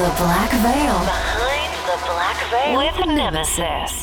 The Black Veil. Behind the Black Veil with Nemesis.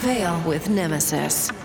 Veil with Nemesis.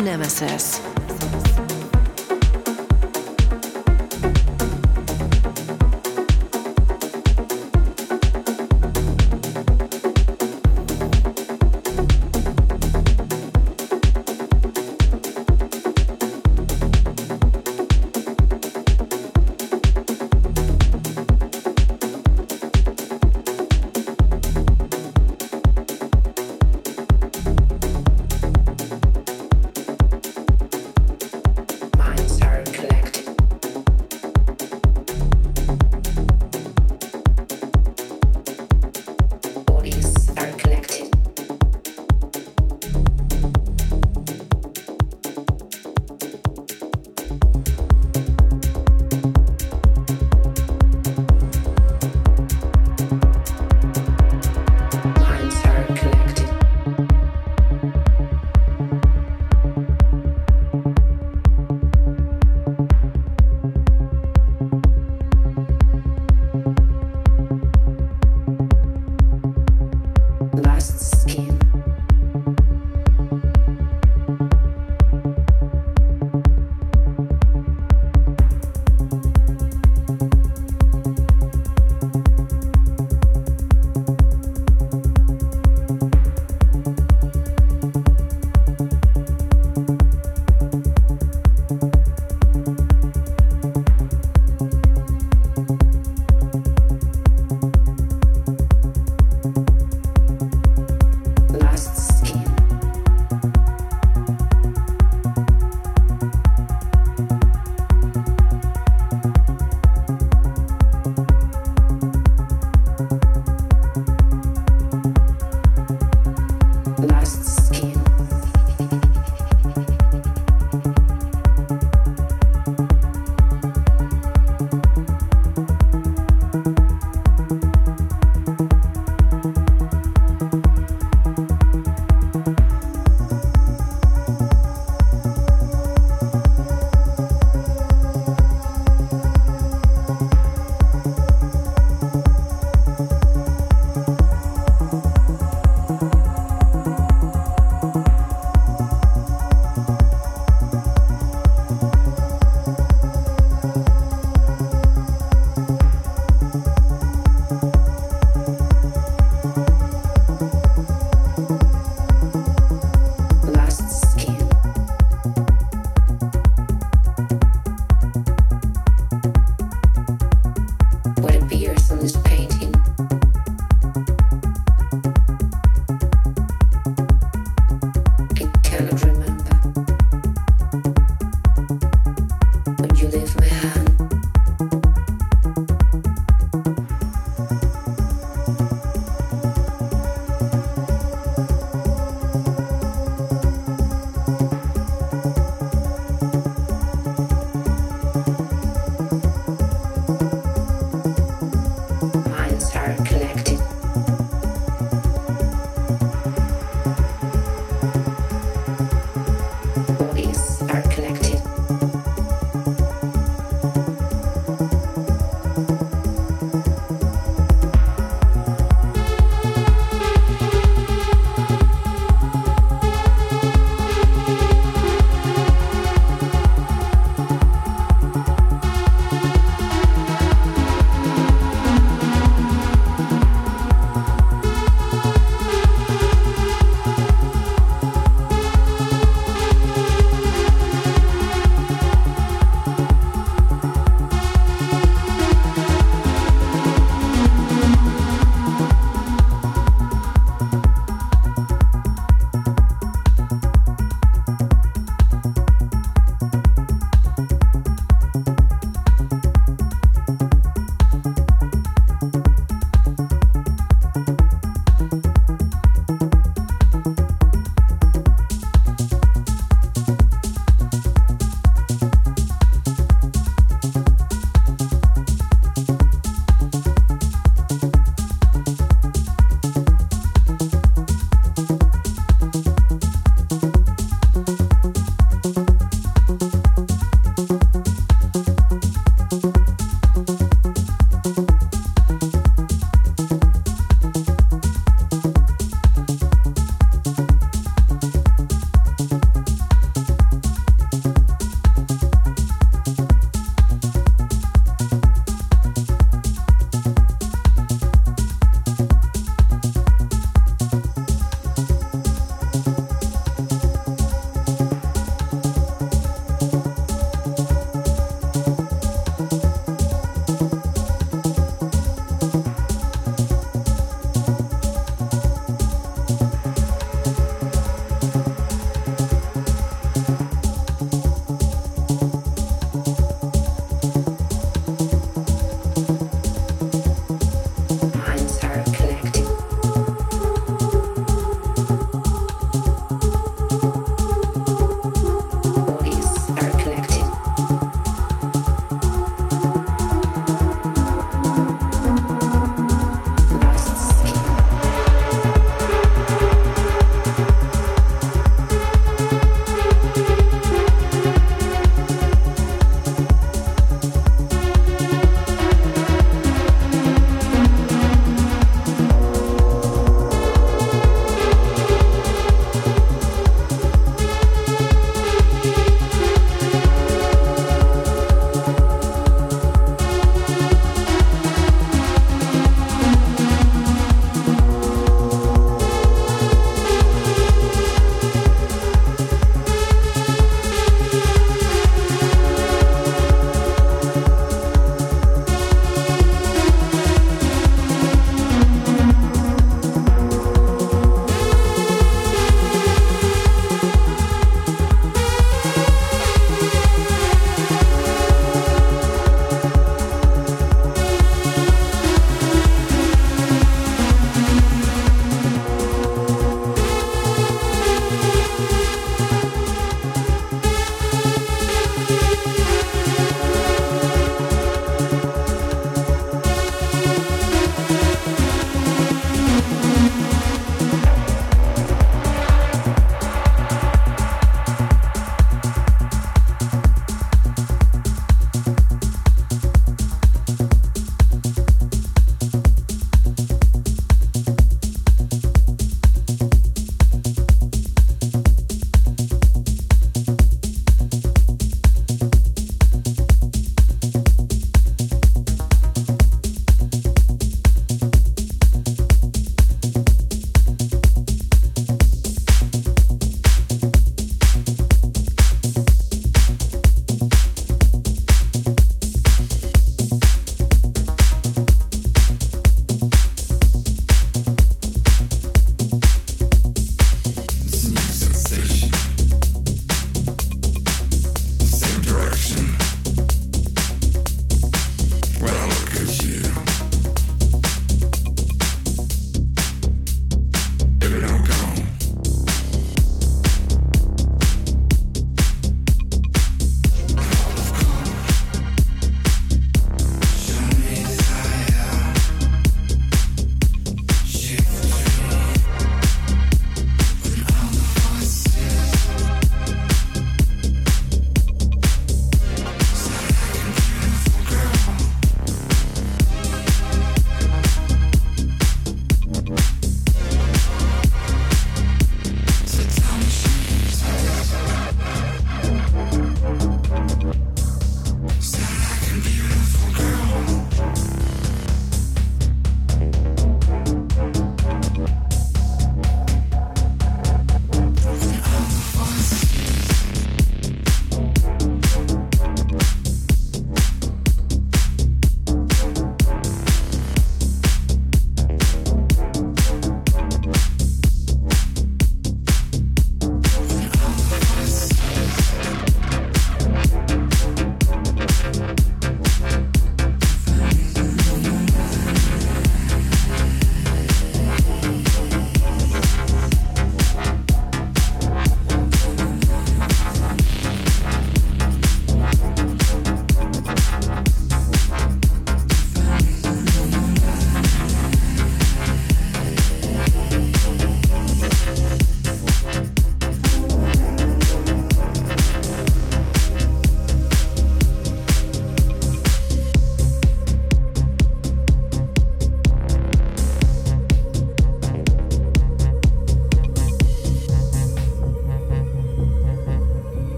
Nemesis.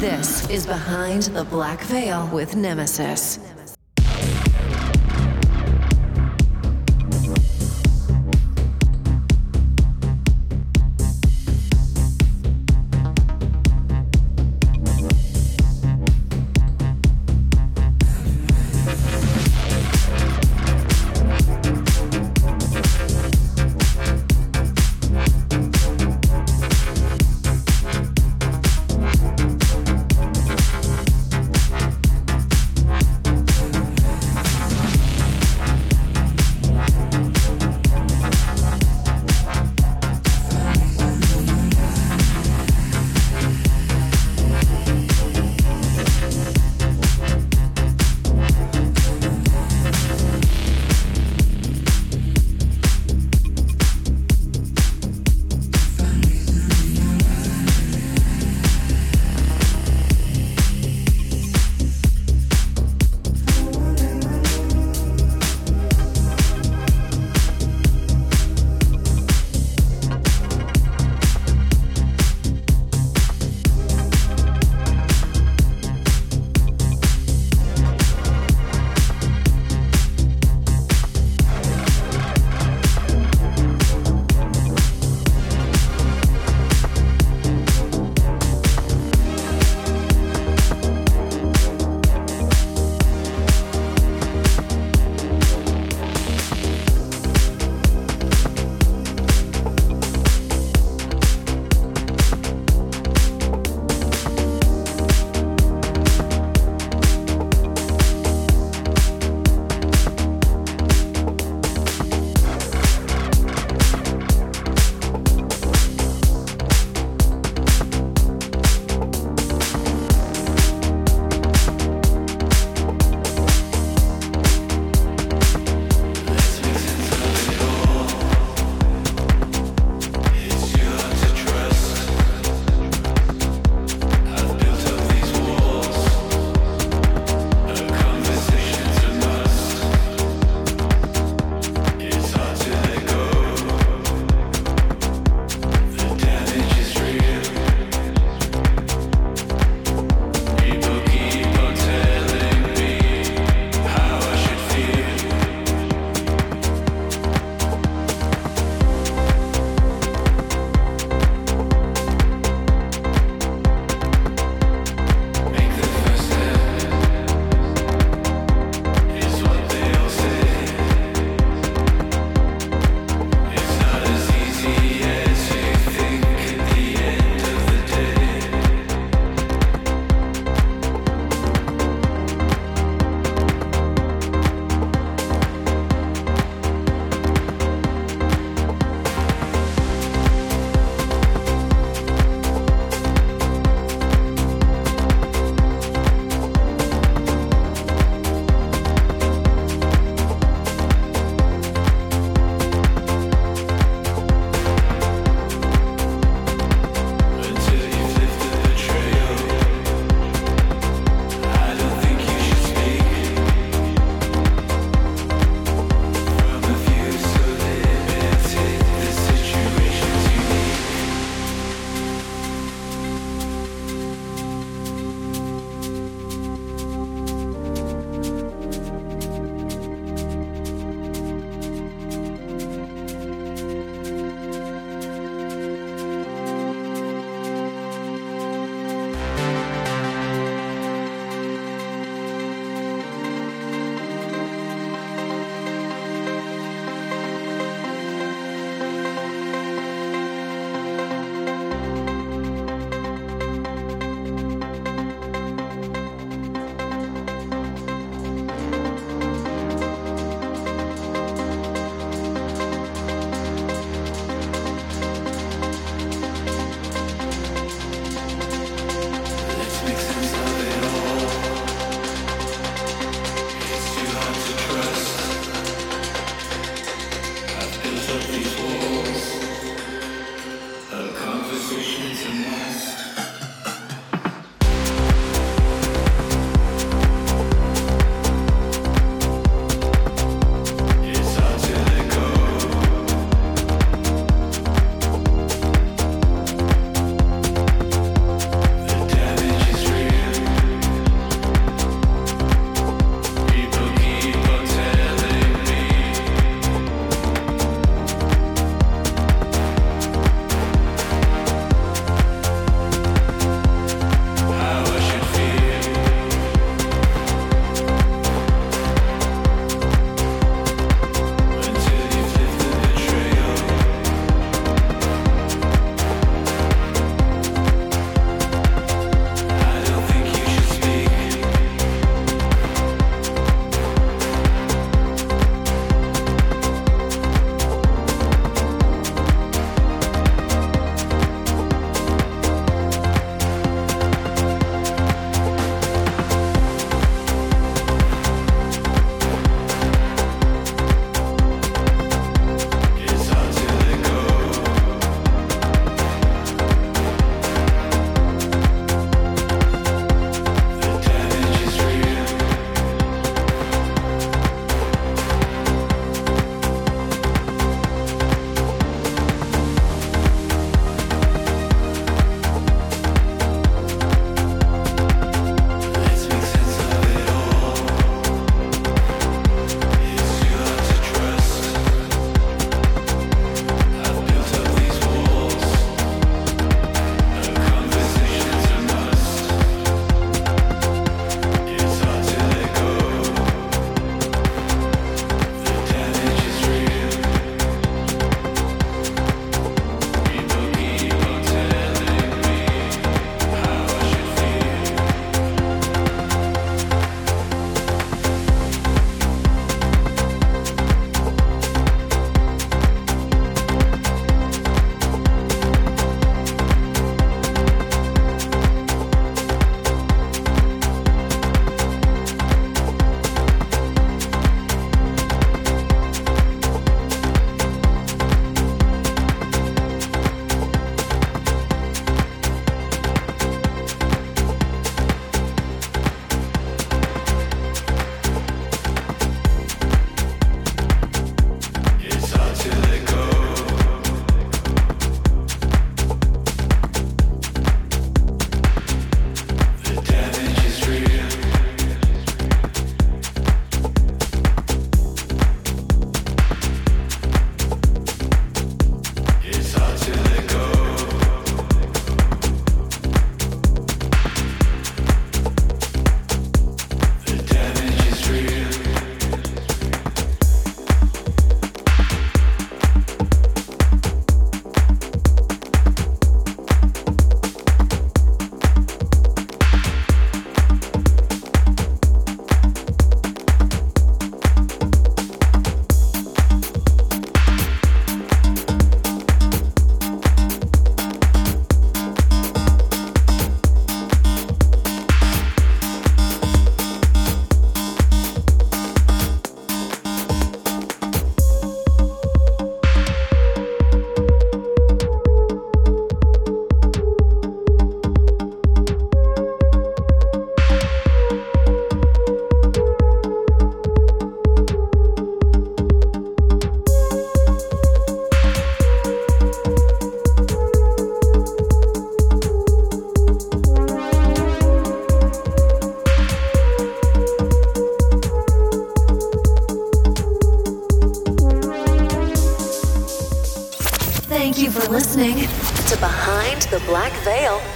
This is Behind the Black Veil with Nemesis.